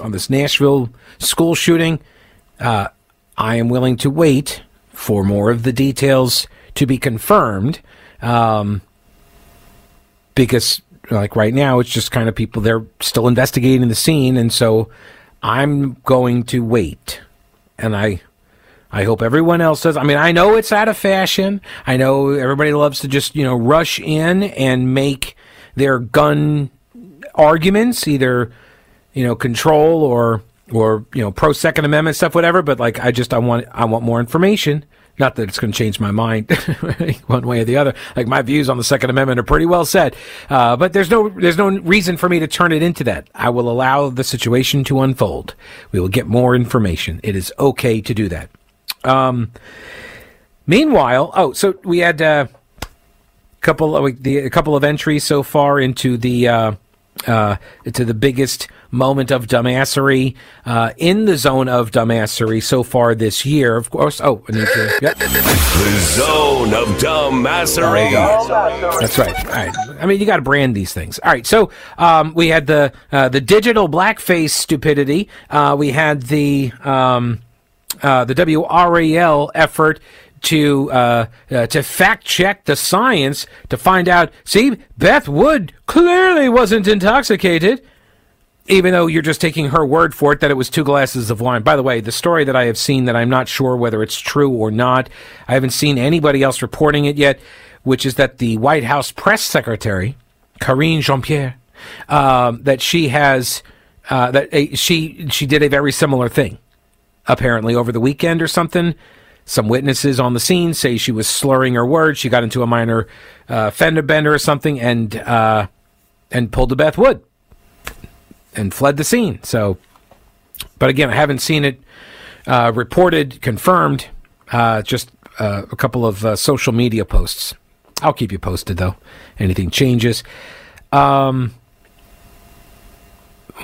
On this Nashville school shooting, uh, I am willing to wait for more of the details to be confirmed. Um, because, like, right now, it's just kind of people, they're still investigating the scene. And so I'm going to wait. And I I hope everyone else does. I mean, I know it's out of fashion. I know everybody loves to just, you know, rush in and make their gun arguments either, you know, control or or, you know, pro second amendment stuff whatever, but like I just I want I want more information. Not that it's going to change my mind one way or the other. Like my views on the Second Amendment are pretty well set, uh, but there's no there's no reason for me to turn it into that. I will allow the situation to unfold. We will get more information. It is okay to do that. Um, meanwhile, oh, so we had a uh, couple of the, a couple of entries so far into the. Uh, uh, to the biggest moment of dumbassery uh, in the zone of dumbassery so far this year. Of course. Oh, I need to. Yep. The zone of dumbassery. That's right. All right. I mean, you got to brand these things. All right. So um, we had the uh, the digital blackface stupidity. Uh, we had the um, uh, the WRAL effort to uh, uh, to fact check the science to find out. See, Beth Wood clearly wasn't intoxicated, even though you're just taking her word for it that it was two glasses of wine. By the way, the story that I have seen that I'm not sure whether it's true or not. I haven't seen anybody else reporting it yet, which is that the White House press secretary, Karine Jean-Pierre, um, that she has uh, that uh, she she did a very similar thing, apparently over the weekend or something some witnesses on the scene say she was slurring her words. She got into a minor uh, fender bender or something, and uh, and pulled a Beth Wood and fled the scene. So, but again, I haven't seen it uh, reported, confirmed. Uh, just uh, a couple of uh, social media posts. I'll keep you posted though. Anything changes. Um,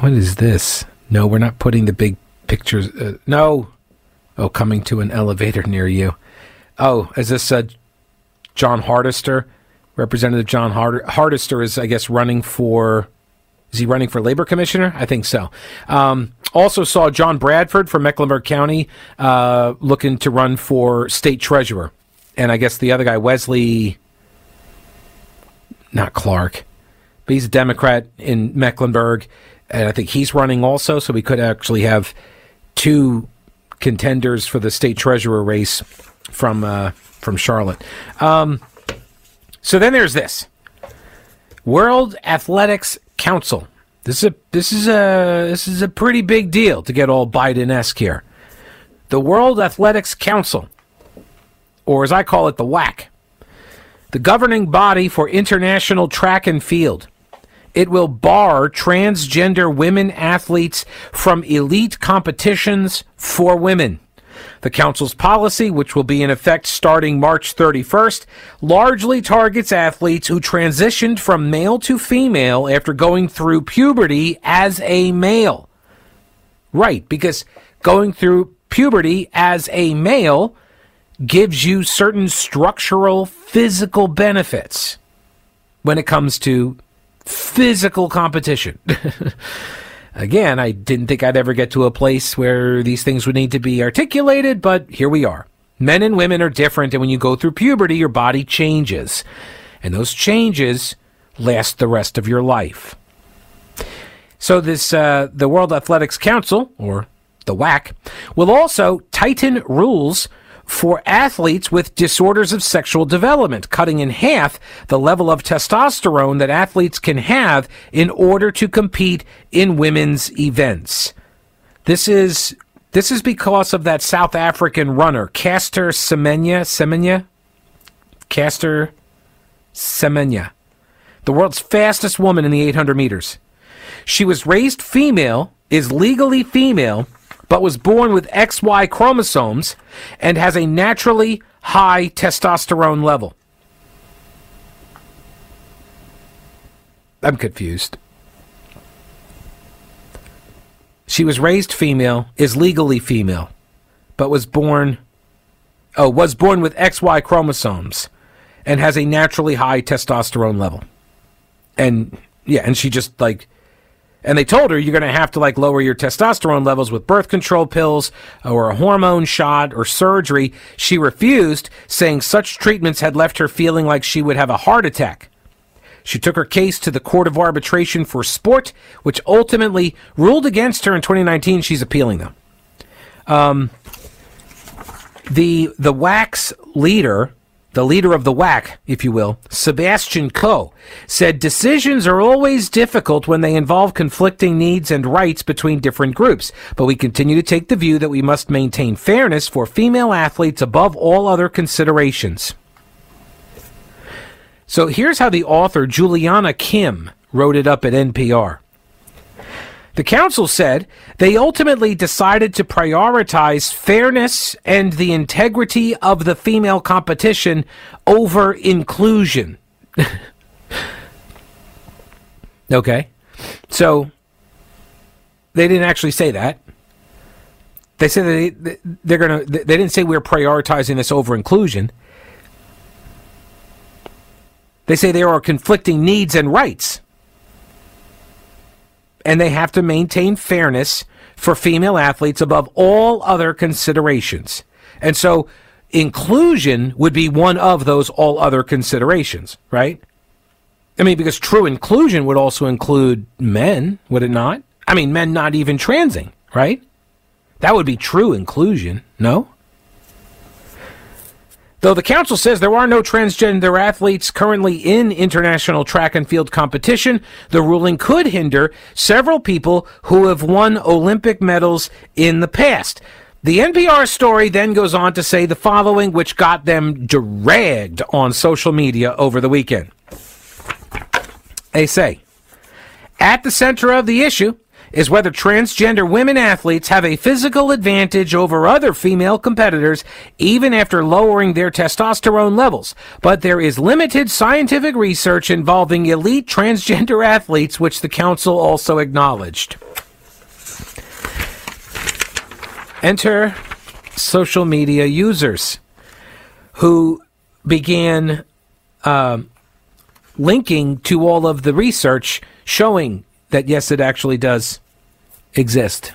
what is this? No, we're not putting the big pictures. no, Oh, coming to an elevator near you. Oh, is this uh, Jon Hardister? Representative Jon Hard- Hardister is, I guess, running for. Is he running for labor commissioner? I think so. Um, also saw John Bradford from Mecklenburg County uh, looking to run for state treasurer, and I guess the other guy, Wesley, not Clark, but he's a Democrat in Mecklenburg, and I think he's running also. So we could actually have two contenders for the state treasurer race from uh, from Charlotte. Um, so then there's this World Athletics Council. This is a this is a this is a pretty big deal to get all Biden-esque here. The World Athletics Council, or as I call it, the WAC, the governing body for international track and field it will bar transgender women athletes from elite competitions for women. The Council's policy, which will be in effect starting March 31st, largely targets athletes who transitioned from male to female after going through puberty as a male. Right, because going through puberty as a male gives you certain structural physical benefits when it comes to physical competition. Again, I didn't think I'd ever get to a place where these things would need to be articulated, but here we are. Men and women are different, and when you go through puberty, your body changes. And those changes last the rest of your life. So, this, uh, the World Athletics Council, or the WAC, will also tighten rules for athletes with disorders of sexual development, cutting in half the level of testosterone that athletes can have in order to compete in women's events. This is this is because of that South African runner, Caster Semenya, Semenya, Caster Semenya, the world's fastest woman in the 800 meters. She was raised female is legally female but was born with XY chromosomes and has a naturally high testosterone level. I'm confused. She was raised female, is legally female, but was born oh, was born with XY chromosomes and has a naturally high testosterone level. And yeah, and she just like and they told her you're going to have to like lower your testosterone levels with birth control pills or a hormone shot or surgery. She refused, saying such treatments had left her feeling like she would have a heart attack. She took her case to the Court of Arbitration for Sport, which ultimately ruled against her in 2019. She's appealing them. Um, the the WAC's leader the leader of the WAC, if you will, Sebastian Coe, said decisions are always difficult when they involve conflicting needs and rights between different groups, but we continue to take the view that we must maintain fairness for female athletes above all other considerations. So here's how the author, Juliana Kim, wrote it up at NPR. The council said they ultimately decided to prioritize fairness and the integrity of the female competition over inclusion. okay. So they didn't actually say that. They said they, they're going to, they didn't say we're prioritizing this over inclusion. They say there are conflicting needs and rights and they have to maintain fairness for female athletes above all other considerations. And so inclusion would be one of those all other considerations, right? I mean, because true inclusion would also include men, would it not? I mean, men not even transing, right? That would be true inclusion, no? Though the council says there are no transgender athletes currently in international track and field competition, the ruling could hinder several people who have won Olympic medals in the past. The NPR story then goes on to say the following, which got them dragged on social media over the weekend. They say, at the center of the issue is whether transgender women athletes have a physical advantage over other female competitors even after lowering their testosterone levels. But there is limited scientific research involving elite transgender athletes, which the council also acknowledged. Enter social media users who began uh, linking to all of the research showing that yes, it actually does exist.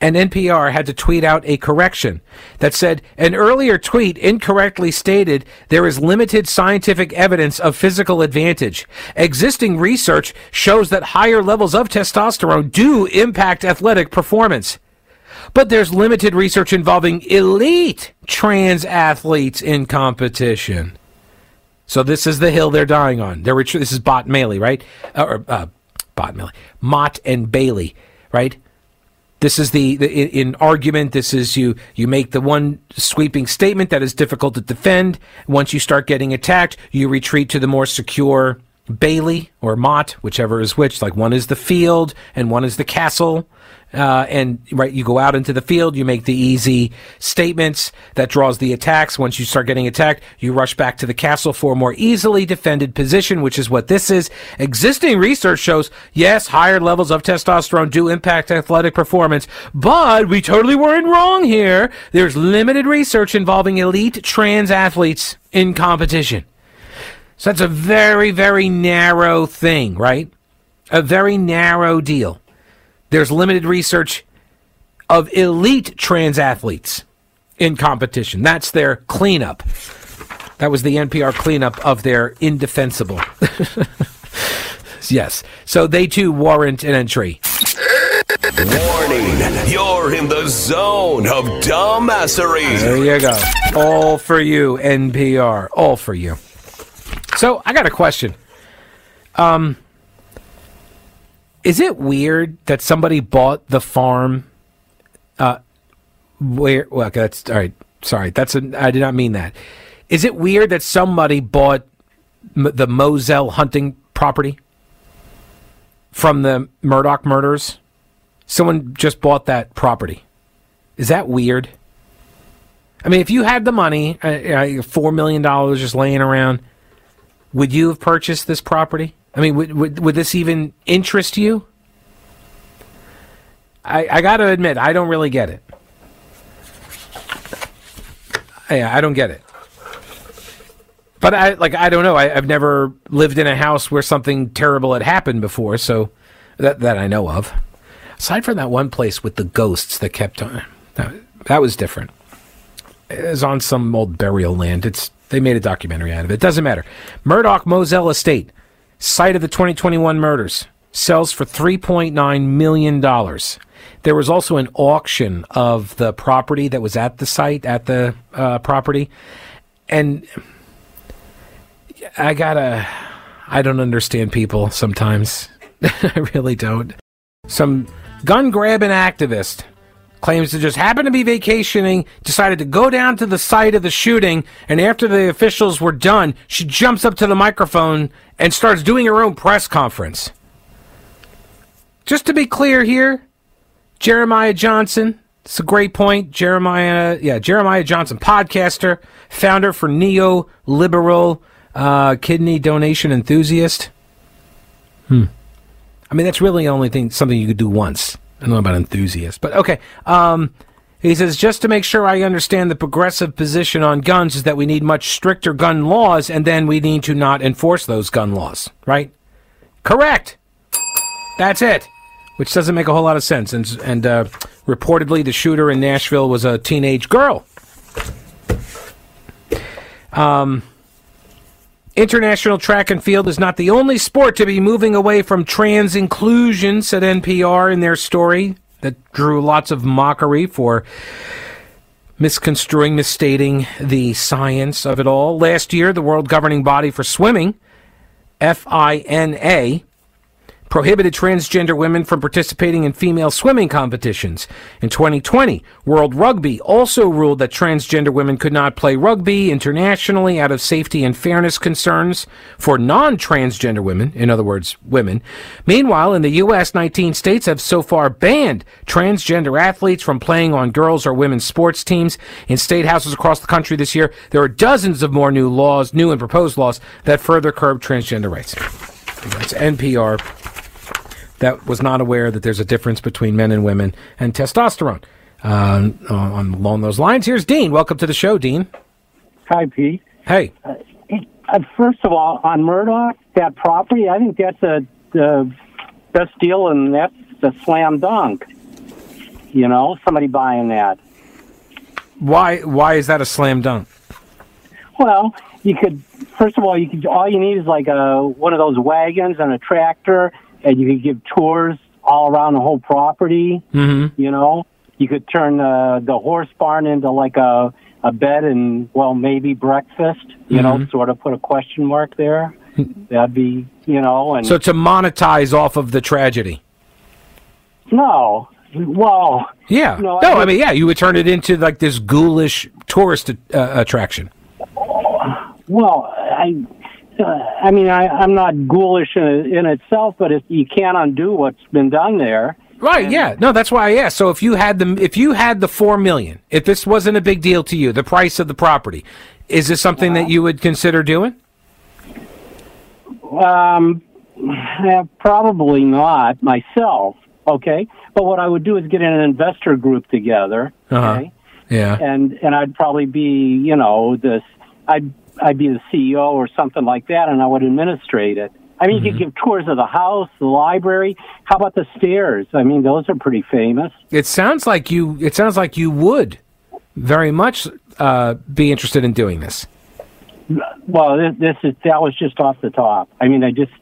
And NPR had to tweet out a correction that said an earlier tweet incorrectly stated there is limited scientific evidence of physical advantage. Existing research shows that higher levels of testosterone do impact athletic performance. But there's limited research involving elite trans athletes in competition. So this is the hill they're dying on. They're, this is Bot Maley, right? Uh, or uh, Bot Maley, Motte and Bailey, right? This is the, the in, argument. This is you. You make the one sweeping statement that is difficult to defend. Once you start getting attacked, you retreat to the more secure Bailey or Motte, whichever is which. Like one is the field and one is the castle. Uh, and right, you go out into the field, you make the easy statements that draws the attacks. Once you start getting attacked, you rush back to the castle for a more easily defended position, which is what this is. Existing research shows, yes, higher levels of testosterone do impact athletic performance, but we totally weren't wrong here. There's limited research involving elite trans athletes in competition. So that's a very, very narrow thing, right? A very narrow deal. There's limited research of elite trans athletes in competition. That's their cleanup. That was the NPR cleanup of their indefensible. yes. So they too warrant an entry. Warning, you're in the zone of dumbassery. There you go. All for you, NPR. All for you. So I got a question. Um, is it weird that somebody bought the farm? Uh, where? Well, that's all right. Sorry, that's a. I did not mean that. Is it weird that somebody bought m- the Moselle hunting property from the Murdaugh murders someone just bought that property. Is that weird? I mean, if you had the money, uh, uh, four million dollars just laying around, would you have purchased this property? I mean, would would, would this even interest you? I, I got to admit, I don't really get it. I, I don't get it. But I like I don't know. I, I've never lived in a house where something terrible had happened before, so that that I know of. Aside from that one place with the ghosts that kept on, that, that was different. It was on some old burial land. It's they made a documentary out of it. Doesn't matter. Murdaugh Moselle Estate, site of the 2021 murders, sells for 3.9 million dollars. There was also an auction of the property that was at the site, at the uh, property, and I gotta. I don't understand people sometimes. I really don't. Some gun grabbing activist claims to just happen to be vacationing, decided to go down to the site of the shooting, and after the officials were done, she jumps up to the microphone and starts doing her own press conference. Just to be clear here, Jeremiah Johnson, it's a great point. Jeremiah, yeah, Jeremiah Johnson, podcaster, founder for Neo Liberal uh, Kidney Donation Enthusiast. Hmm. I mean, that's really the only thing, something you could do once. I don't know about enthusiast, but okay. Um, he says, just to make sure I understand the progressive position on guns is that we need much stricter gun laws and then we need to not enforce those gun laws, right? Correct. That's it. Which doesn't make a whole lot of sense. And, and uh, reportedly, the shooter in Nashville was a teenage girl. Um, International track and field is not the only sport to be moving away from trans inclusion, said NPR in their story that drew lots of mockery for misconstruing, misstating the science of it all. Last year, the world governing body for swimming, FINA, prohibited transgender women from participating in female swimming competitions. In 2020, World Rugby also ruled that transgender women could not play rugby internationally out of safety and fairness concerns for non transgender women, in other words, women. Meanwhile, in the U.S., 19 states have so far banned transgender athletes from playing on girls or women's sports teams. In state houses across the country this year, there are dozens of more new laws, new and proposed laws, that further curb transgender rights. That's NPR that was not aware that there's a difference between men and women and testosterone. Uh, on, along those lines, here's Dean. Welcome to the show, Dean. Hi, Pete. Hey. Uh, uh, first of all, on Murdaugh, that property, I think that's a the best deal, and that's the slam dunk. You know, somebody buying that. Why? Why is that a slam dunk? Well, you could. First of all, you could. All you need is like a one of those wagons and a tractor, and you could give tours all around the whole property. Mm-hmm. You know, you could turn the the horse barn into like a a bed and well maybe breakfast. You mm-hmm. know, sort of put a question mark there. That'd be you know, and so to monetize off of the tragedy. No, well, yeah, no, no I, I mean, yeah, you would turn it into like this ghoulish tourist uh, attraction. Well, I uh, I mean, I, I'm not ghoulish in, in itself, but it, you can't undo what's been done there. Right. Yeah. No, that's why I asked. So if you had the if you had the four million, if this wasn't a big deal to you, the price of the property, is this something uh, that you would consider doing? Um, yeah, probably not myself. Okay, but what I would do is get an investor group together. Uh-huh. Okay. Yeah. And and I'd probably be you know this I'd I'd be the CEO or something like that, and I would administrate it. I mean, mm-hmm. you could mm-hmm. give tours of the house, the library. How about the stairs? I mean, those are pretty famous. It sounds like you. It sounds like you would very much uh, be interested in doing this. Well, this, this is that was just off the top. I mean, I just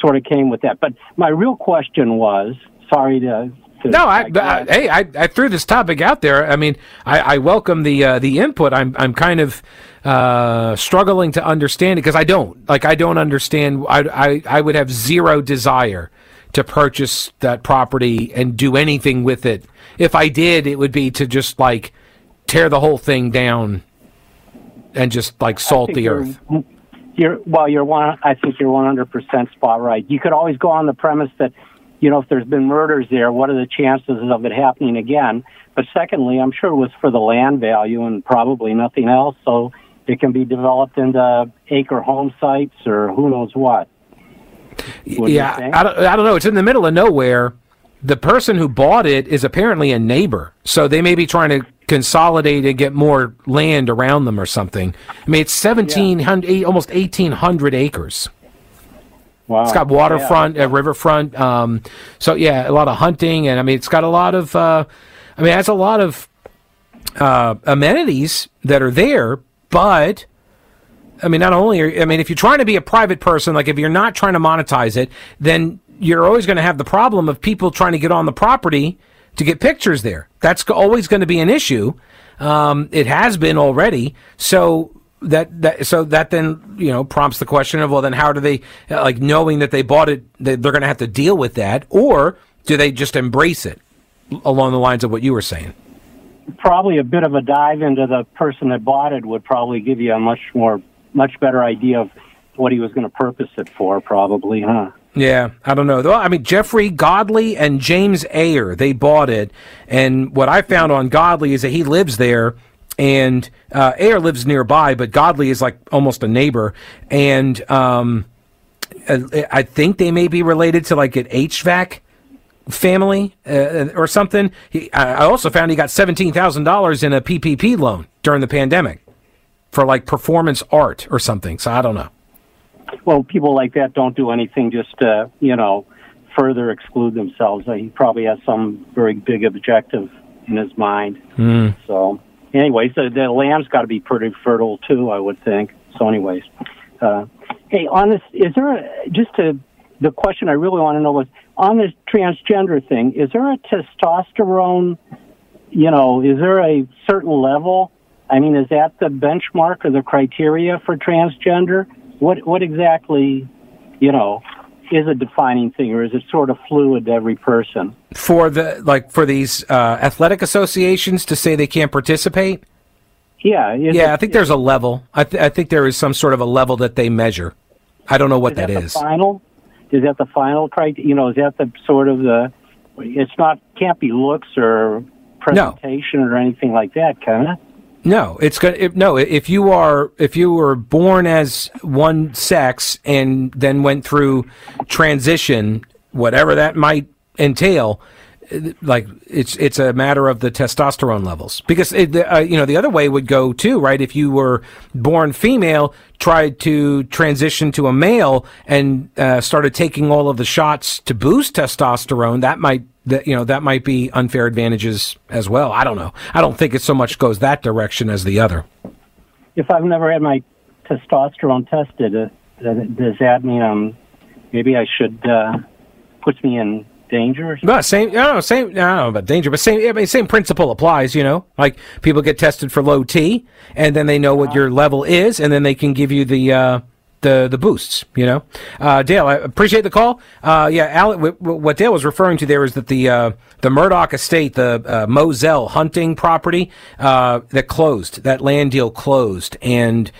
sort of came with that. But my real question was, sorry to no, I, I, hey, I, I threw this topic out there. I mean, I, I welcome the uh, the input. I'm I'm kind of uh, struggling to understand it because I don't like I don't understand. I, I I would have zero desire to purchase that property and do anything with it. If I did, it would be to just like tear the whole thing down and just like salt the earth. You're well. You're one. I think you're 100 percent spot right. You could always go on the premise that you know, if there's been murders there, what are the chances of it happening again? But secondly, I'm sure it was for the land value and probably nothing else. So it can be developed into acre home sites or who knows what. Yeah, I don't, I don't know. It's in the middle of nowhere. The person who bought it is apparently a neighbor, so they may be trying to consolidate and get more land around them or something. I mean, it's seventeen hundred, yeah. almost eighteen hundred acres. Wow. It's got waterfront, yeah. uh, riverfront. Um, so yeah, a lot of hunting, and I mean, it's got a lot of. Uh, I mean, it has a lot of uh, amenities that are there, but I mean, not only are, I mean, if you're trying to be a private person, like if you're not trying to monetize it, then you're always going to have the problem of people trying to get on the property to get pictures there. That's always going to be an issue. Um, it has been already. So that that so that then you know prompts the question of well then how do they like knowing that they bought it they, they're going to have to deal with that or do they just embrace it along the lines of what you were saying? Probably a bit of a dive into the person that bought it would probably give you a much more much better idea of what he was going to purpose it for, probably, huh? Yeah, I don't know. Well, I mean, Jeffrey Godley and James Ayer, they bought it. And what I found on Godley is that he lives there, and uh, Ayer lives nearby, but Godley is like almost a neighbor. And um, I think they may be related to like an HVAC family uh, or something. He, I also found he got $17,000 in a PPP loan during the pandemic for like performance art or something. So I don't know. Well, people like that don't do anything just to, you know, further exclude themselves. He probably has some very big objective in his mind. Mm. So, anyways, the, the land's got to be pretty fertile too, I would think. So, anyways, uh, hey, on this, is there a, just to the question I really want to know was on this transgender thing, is there a testosterone, you know, is there a certain level I mean, is that the benchmark or the criteria for transgender? What what exactly, you know, is a defining thing, or is it sort of fluid to every person? For the like for these uh, athletic associations to say they can't participate. Yeah, yeah. It, I think there's a level. I, th- I think there is some sort of a level that they measure. I don't know what is that, that is. Final? Is that the final criteria? You know, is that the sort of the? It's not can't be looks or presentation no. or anything like that, can it? No, it's going no. If you are if you were born as one sex and then went through transition, whatever that might entail, like it's it's a matter of the testosterone levels. Because it, uh, you know the other way would go too right? If you were born female tried to transition to a male and uh, started taking all of the shots to boost testosterone that might that you know that might be unfair advantages as well. I don't know. I don't think it so much goes that direction as the other. If I've never had my testosterone tested uh, does that mean um maybe I should uh, puts me in danger? No, same. No, same. I don't know about danger, but same. I mean, same principle applies. You know, like people get tested for low T, and then they know what your level is, and then they can give you the. Uh, the the boosts, you know. Uh, Dale, I appreciate the call. Uh, yeah, Al, w- w- what Dale was referring to there is that the uh, the Murdaugh estate, the uh, Moselle hunting property, uh, that closed, that land deal closed, and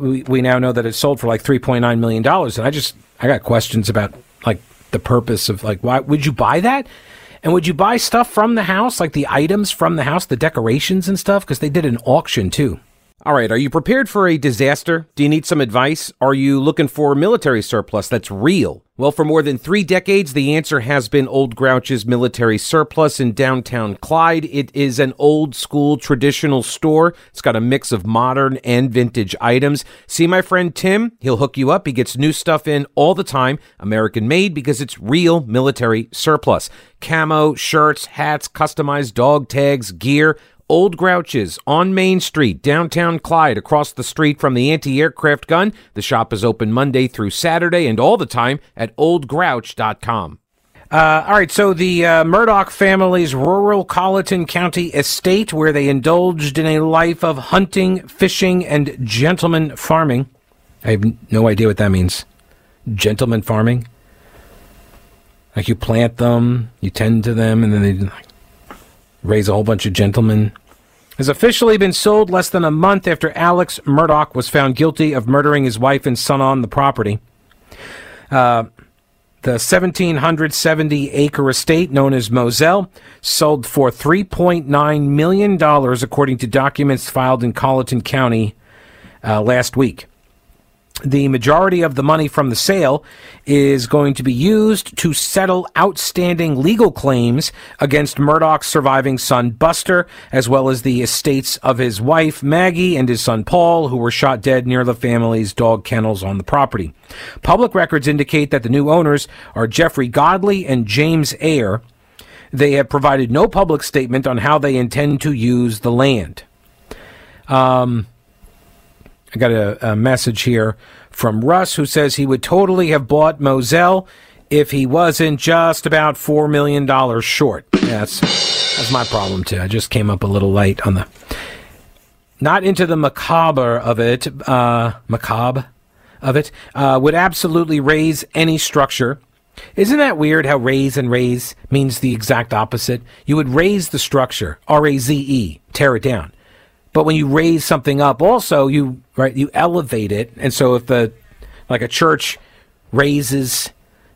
we we now know that it sold for like three point nine million dollars. And I just I got questions about the purpose of like why would you buy that? And would you buy stuff from the house, like the items from the house, the decorations and stuff? Because they did an auction too. All right, are you prepared for a disaster? Do you need some advice? Are you looking for military surplus that's real? Well, for more than three decades, the answer has been Old Grouch's Military Surplus in downtown Clyde. It is an old school traditional store. It's got a mix of modern and vintage items. See my friend Tim? He'll hook you up. He gets new stuff in all the time, American made because it's real military surplus. Camo, shirts, hats, customized dog tags, gear Old Grouches on Main Street, downtown Clyde, across the street from the anti aircraft gun. The shop is open Monday through Saturday and all the time at oldgrouch.com. Uh, all right, so the uh, Murdaugh family's rural Colleton County estate, where they indulged in a life of hunting, fishing, and gentleman farming. I have no idea what that means. Gentleman farming? Like you plant them, you tend to them, and then they like, raise a whole bunch of gentlemen. Has officially been sold less than a month after Alex Murdaugh was found guilty of murdering his wife and son on the property. Uh, The 1,770 acre estate known as Moselle sold for $3.9 million, according to documents filed in Colleton County uh, last week. The majority of the money from the sale is going to be used to settle outstanding legal claims against Murdaugh's surviving son Buster, as well as the estates of his wife Maggie and his son Paul, who were shot dead near the family's dog kennels on the property. Public records indicate that the new owners are Jeffrey Godley and James Ayer. They have provided no public statement on how they intend to use the land. Um, I got a, a, message here from Russ who says he would totally have bought Moselle if he wasn't just about $4 million short. That's, that's my problem, too. I just came up a little late on the. Not into the macabre of it, uh, macabre of it, uh, would absolutely raise any structure. Isn't that weird how raise and raise means the exact opposite? You would raise the structure, R A Z E, tear it down. But when you raise something up, also you right you elevate it, and so if the like a church raises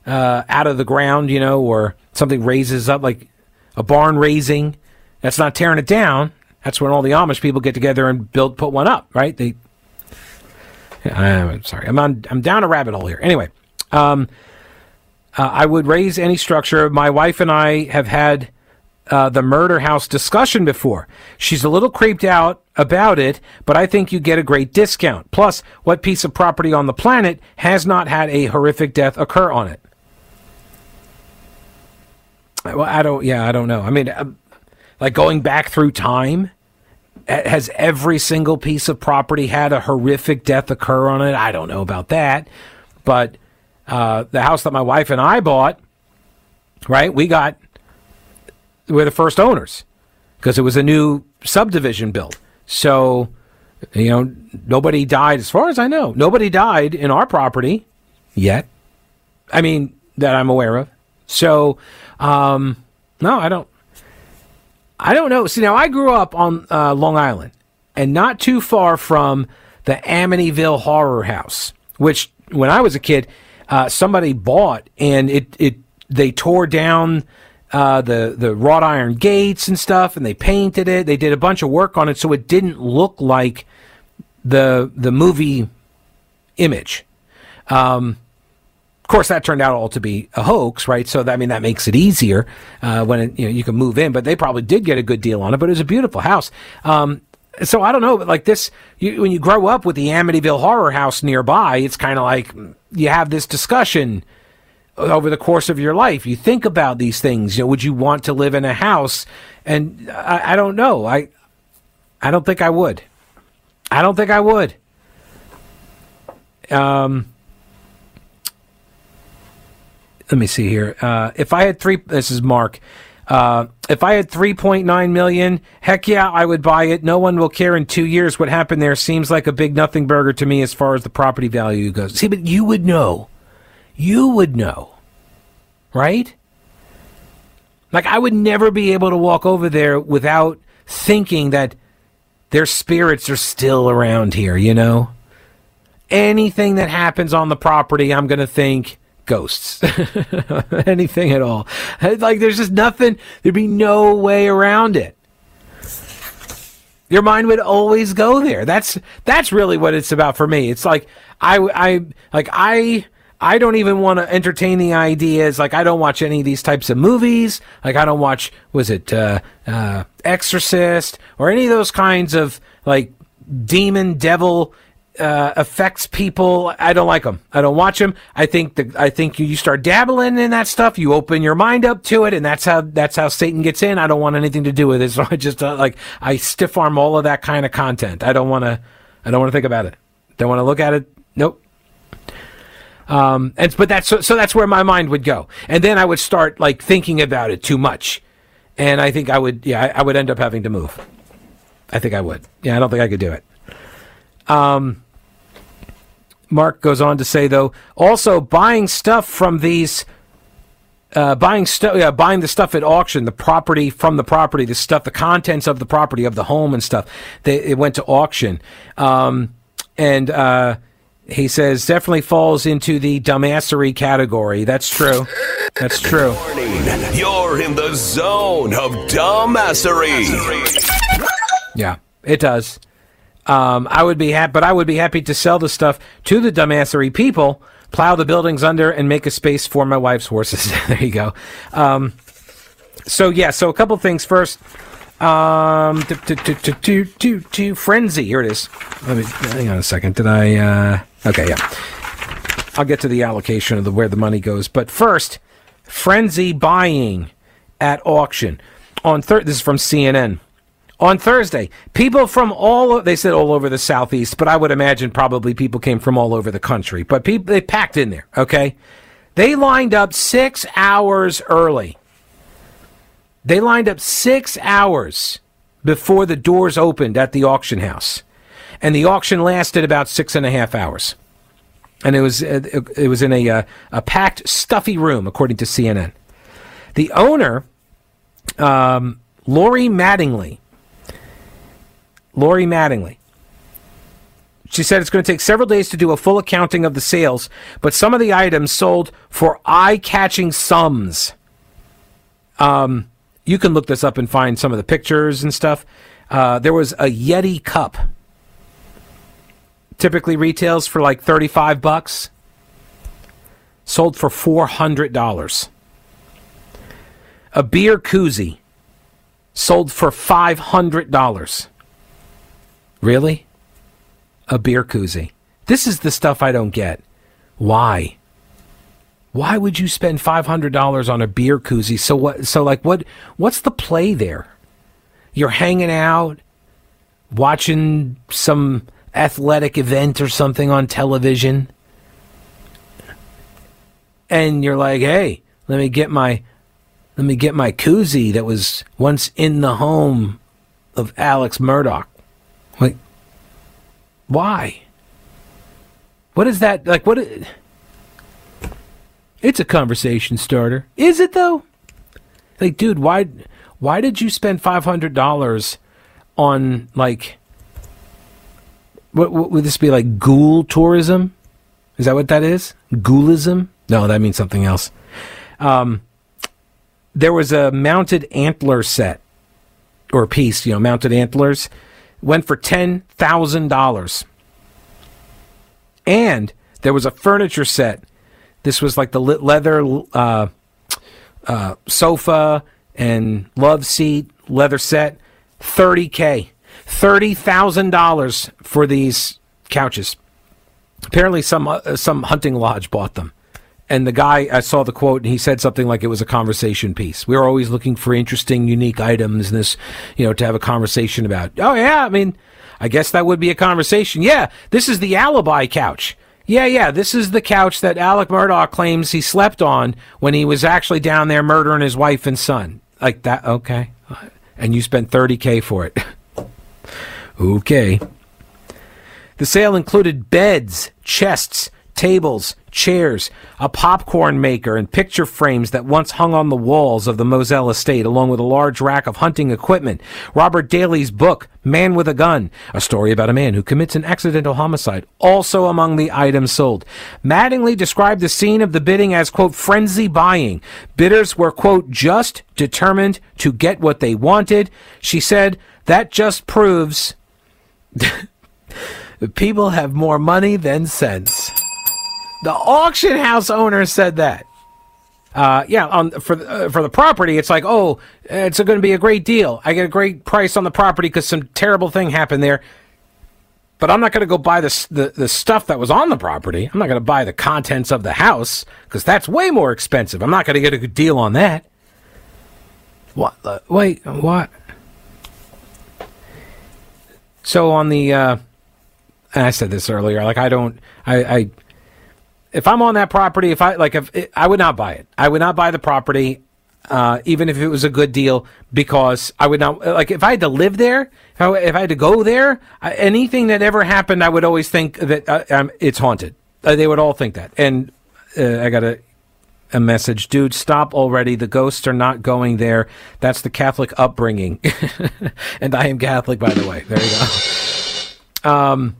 uh, out of the ground, you know, or something raises up like a barn raising, that's not tearing it down. That's when all the Amish people get together and build put one up, right? They. I'm sorry, I'm on. I'm down a rabbit hole here. Anyway, um, uh, I would raise any structure. My wife and I have had uh, the murder house discussion before. She's a little creeped out about it, but I think you get a great discount. Plus, what piece of property on the planet has not had a horrific death occur on it? Well, I don't. Yeah, I don't know. I mean, uh, like going back through time, has every single piece of property had a horrific death occur on it? I don't know about that, but uh, the house that my wife and I bought, right? We got we're the first owners because it was a new subdivision built. So, you know, nobody died, as far as I know, nobody died in our property yet. I mean, that I'm aware of. So, um, no, I don't. I don't know. See, now I grew up on uh, Long Island, and not too far from the Amityville Horror House, which when I was a kid, uh, somebody bought, and it it they tore down uh, the the wrought iron gates and stuff, and they painted it. They did a bunch of work on it, so it didn't look like the the movie image. Um, of course, that turned out all to be a hoax, right? So that, I mean, that makes it easier uh, when it, you know you can move in. But they probably did get a good deal on it. But it was a beautiful house. Um, so I don't know, but like this, you, when you grow up with the Amityville Horror House nearby, it's kind of like you have this discussion over the course of your life. You think about these things. You know, would you want to live in a house? And I, I don't know. I I don't think I would. I don't think I would. Um, let me see here. Uh, if I had three, this is Mark. Uh, if I had 3.9 million, heck yeah, I would buy it. No one will care in two years what happened there. Seems like a big nothing burger to me as far as the property value goes. See, but you would know you would know, right? Like, I would never be able to walk over there without thinking that their spirits are still around here, you know? Anything that happens on the property, I'm going to think ghosts. Anything at all. Like, there's just nothing, there'd be no way around it. Your mind would always go there. That's that's really what it's about for me. It's like I I like I I don't even want to entertain the ideas. Like, I don't watch any of these types of movies. Like, I don't watch, was it, uh, uh, Exorcist or any of those kinds of, like, demon, devil, uh, affects people. I don't like them. I don't watch them. I think that I think you start dabbling in that stuff. You open your mind up to it, and that's how that's how Satan gets in. I don't want anything to do with it. So I just uh, like I stiff arm all of that kind of content. I don't want to. I don't want to think about it. Don't want to look at it. Nope. Um, and but that's so, so that's where my mind would go, and then I would start like thinking about it too much, and I think I would yeah I, I would end up having to move. I think I would. Yeah, I don't think I could do it. Um, Mark goes on to say though, also buying stuff from these. Uh, buying stuff, yeah, buying the stuff at auction, the property from the property, the stuff, the contents of the property of the home and stuff. They, it went to auction, um, and uh, He says definitely falls into the dumbassery category. That's true. That's true. Warning, you're in the zone of dumbassery. Yeah, it does. Um, I would be happy, but I would be happy to sell the stuff to the dumbassery people, plow the buildings under, and make a space for my wife's horses. there you go. Um, so yeah, so a couple things first. Um, to, to, to, to, to, to, to frenzy. Here it is. Let me hang on a second. Did I? Uh, okay, yeah. I'll get to the allocation of the where the money goes, but first, frenzy buying at auction on third. This is from CNN on Thursday. People from all they said all over the southeast, but I would imagine probably people came from all over the country. But people they packed in there. Okay, they lined up six hours early. They lined up six hours before the doors opened at the auction house, and the auction lasted about six and a half hours. And it was it, it was in a uh, a packed, stuffy room, according to CNN. The owner, um, Lori Mattingly, Lori Mattingly. She said it's going to take several days to do a full accounting of the sales, but some of the items sold for eye-catching sums. Um, you can look this up and find some of the pictures and stuff. Uh, there was a Yeti cup. Typically retails for like 35 bucks. Sold for $400. A beer koozie sold for $500. Really? A beer koozie. This is the stuff I don't get. Why? Why would you spend five hundred dollars on a beer koozie? So what? So like, what? What's the play there? You're hanging out, watching some athletic event or something on television, and you're like, "Hey, let me get my, let me get my koozie that was once in the home of Alex Murdaugh." Like, why? What is that? Like, what? It's a conversation starter. Is it though? Like, dude, why why did you spend five hundred dollars on like what, what, would this be like ghoul tourism? Is that what that is? Ghoulism? No, that means something else. Um, there was a mounted antler set or piece, you know, mounted antlers, went for ten thousand dollars, and there was a furniture set this was like the leather uh, uh, sofa and love seat, leather set, 30K. $30,000 for these couches. Apparently, some, uh, some hunting lodge bought them. And the guy, I saw the quote, and he said something like it was a conversation piece. We were always looking for interesting, unique items, and this, you know, to have a conversation about. Oh, yeah, I mean, I guess that would be a conversation. Yeah, this is the alibi couch. Yeah, yeah, this is the couch that Alec Murdaugh claims he slept on when he was actually down there murdering his wife and son. Like that, okay. And you spent 30K for it. okay. The sale included beds, chests, tables, chairs, a popcorn maker, and picture frames that once hung on the walls of the Moselle estate, along with a large rack of hunting equipment. Robert Daley's book, Man with a Gun, a story about a man who commits an accidental homicide, also among the items sold. Mattingly described the scene of the bidding as, quote, frenzy buying. Bidders were, quote, just determined to get what they wanted. She said, that just proves people have more money than sense. The auction house owner said that. Uh, yeah, on for uh, for the property, it's like, oh, it's going to be a great deal. I get a great price on the property because some terrible thing happened there. But I'm not going to go buy the, the the stuff that was on the property. I'm not going to buy the contents of the house because that's way more expensive. I'm not going to get a good deal on that. What? Uh, wait, what? So on the, uh, I said this earlier. Like I don't, I, I if I'm on that property, if I like, if it, I would not buy it. I would not buy the property, uh, even if it was a good deal, because I would not like if I had to live there. If I, if I had to go there, I, anything that ever happened, I would always think that uh, um, it's haunted. Uh, they would all think that. And uh, I got a message, dude. Stop already. The ghosts are not going there. That's the Catholic upbringing, and I am Catholic, by the way. There you go. Um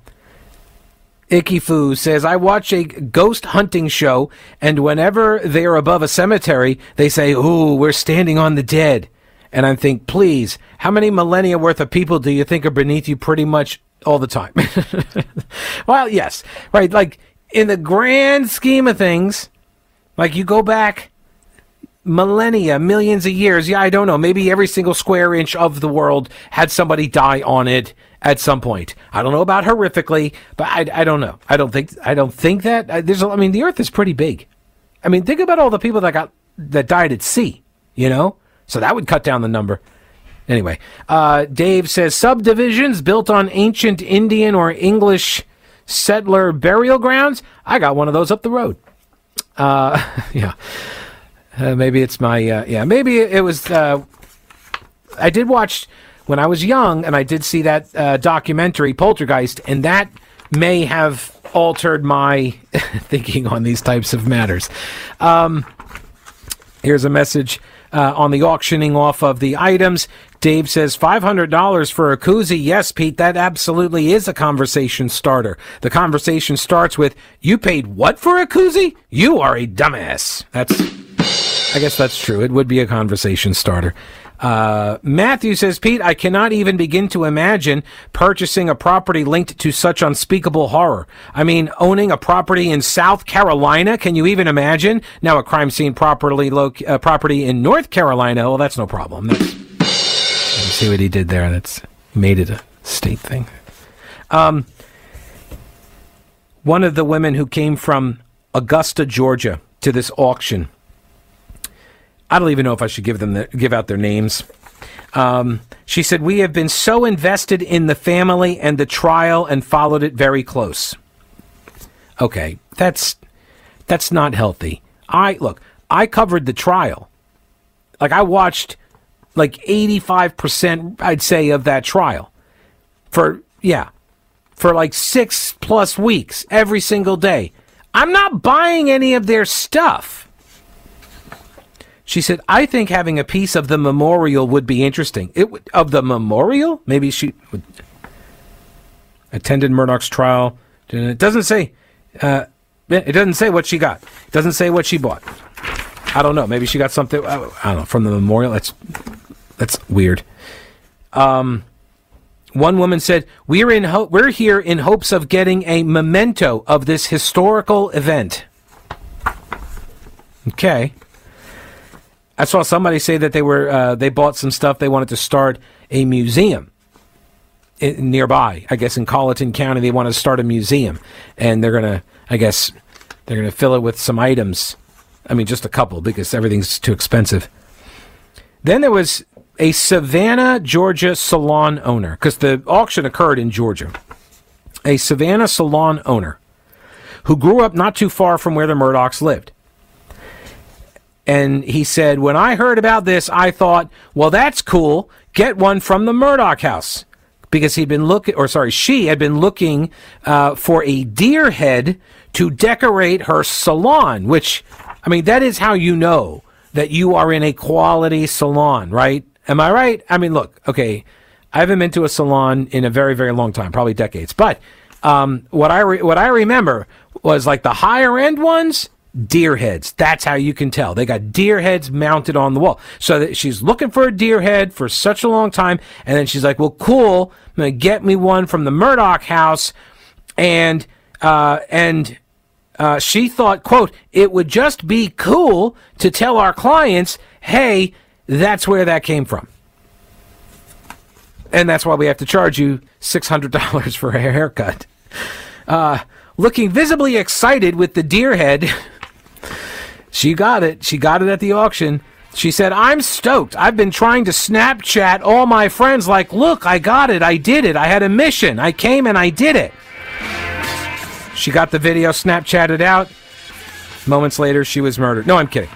Icky Foo says, I watch a ghost hunting show, and whenever they are above a cemetery, they say, Ooh, we're standing on the dead. And I think, please, how many millennia worth of people do you think are beneath you pretty much all the time? well, yes, right. Like, in the grand scheme of things, like you go back millennia, millions of years. Yeah, I don't know. Maybe every single square inch of the world had somebody die on it at some point. I don't know about horrifically, but I, I don't know. I don't think I don't think that uh, there's. I mean, the Earth is pretty big. I mean, think about all the people that got that died at sea. You know, so that would cut down the number. Anyway, uh, Dave says subdivisions built on ancient Indian or English settler burial grounds. I got one of those up the road. Uh, yeah. Uh, maybe it's my uh, yeah. Maybe it was. Uh, I did watch when I was young, and I did see that uh, documentary Poltergeist, and that may have altered my thinking on these types of matters. Um, here's a message uh, on the auctioning off of the items. Dave says $500 for a koozie. Yes, Pete, that absolutely is a conversation starter. The conversation starts with, You paid what for a koozie? You are a dumbass. That's, I guess that's true. It would be a conversation starter. Uh, Matthew says, Pete, I cannot even begin to imagine purchasing a property linked to such unspeakable horror. I mean, owning a property in South Carolina. Can you even imagine? Now, a crime scene properly lo- uh, property in North Carolina. Well, that's no problem. That's, see what he did there. and it's made it a state thing. Um, one of the women who came from Augusta, Georgia, to this auction I don't even know if I should give them the, give out their names. Um, she said, We have been so invested in the family and the trial and followed it very close. Okay, that's that's not healthy. I look, I covered the trial. Like I watched like 85% I'd say of that trial. For yeah, for like 6 plus weeks every single day. I'm not buying any of their stuff. She said, "I think having a piece of the memorial would be interesting. It of the memorial, maybe she would attended Murdaugh's trial. It doesn't say. Uh, it doesn't say what she got. It doesn't say what she bought. I don't know. Maybe she got something. I don't know from the memorial. That's that's weird. Um, one woman said, "We're in. Ho- we're here in hopes of getting a memento of this historical event." Okay. I saw somebody say that they were uh, they bought some stuff. They wanted to start a museum in, nearby. I guess in Colleton County, they want to start a museum, and they're gonna. I guess they're gonna fill it with some items. I mean, just a couple because everything's too expensive. Then there was a Savannah, Georgia salon owner because the auction occurred in Georgia. A Savannah salon owner who grew up not too far from where the Murdaughs lived. And he said, When I heard about this, I thought, well, that's cool. Get one from the Murdaugh house. Because he'd been looking, or sorry, she had been looking uh, for a deer head to decorate her salon, which, I mean, that is how you know that you are in a quality salon, right? Am I right? I mean, look, okay, I haven't been to a salon in a very, very long time, probably decades. But um, what I re- what I remember was like the higher end ones deer heads. That's how you can tell. They got deer heads mounted on the wall. So that she's looking for a deer head for such a long time. And then she's like, well, cool. I'm to get me one from the Murdaugh house. And, uh, and, uh, she thought, quote, it would just be cool to tell our clients, hey, that's where that came from. And that's why we have to charge you $600 for a haircut. Uh, looking visibly excited with the deer head, She got it. She got it at the auction. She said, I'm stoked. I've been trying to Snapchat all my friends, like, look, I got it. I did it. I had a mission. I came and I did it. She got the video Snapchatted out. Moments later, she was murdered. No, I'm kidding.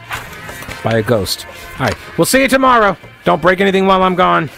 By a ghost. All right. We'll see you tomorrow. Don't break anything while I'm gone.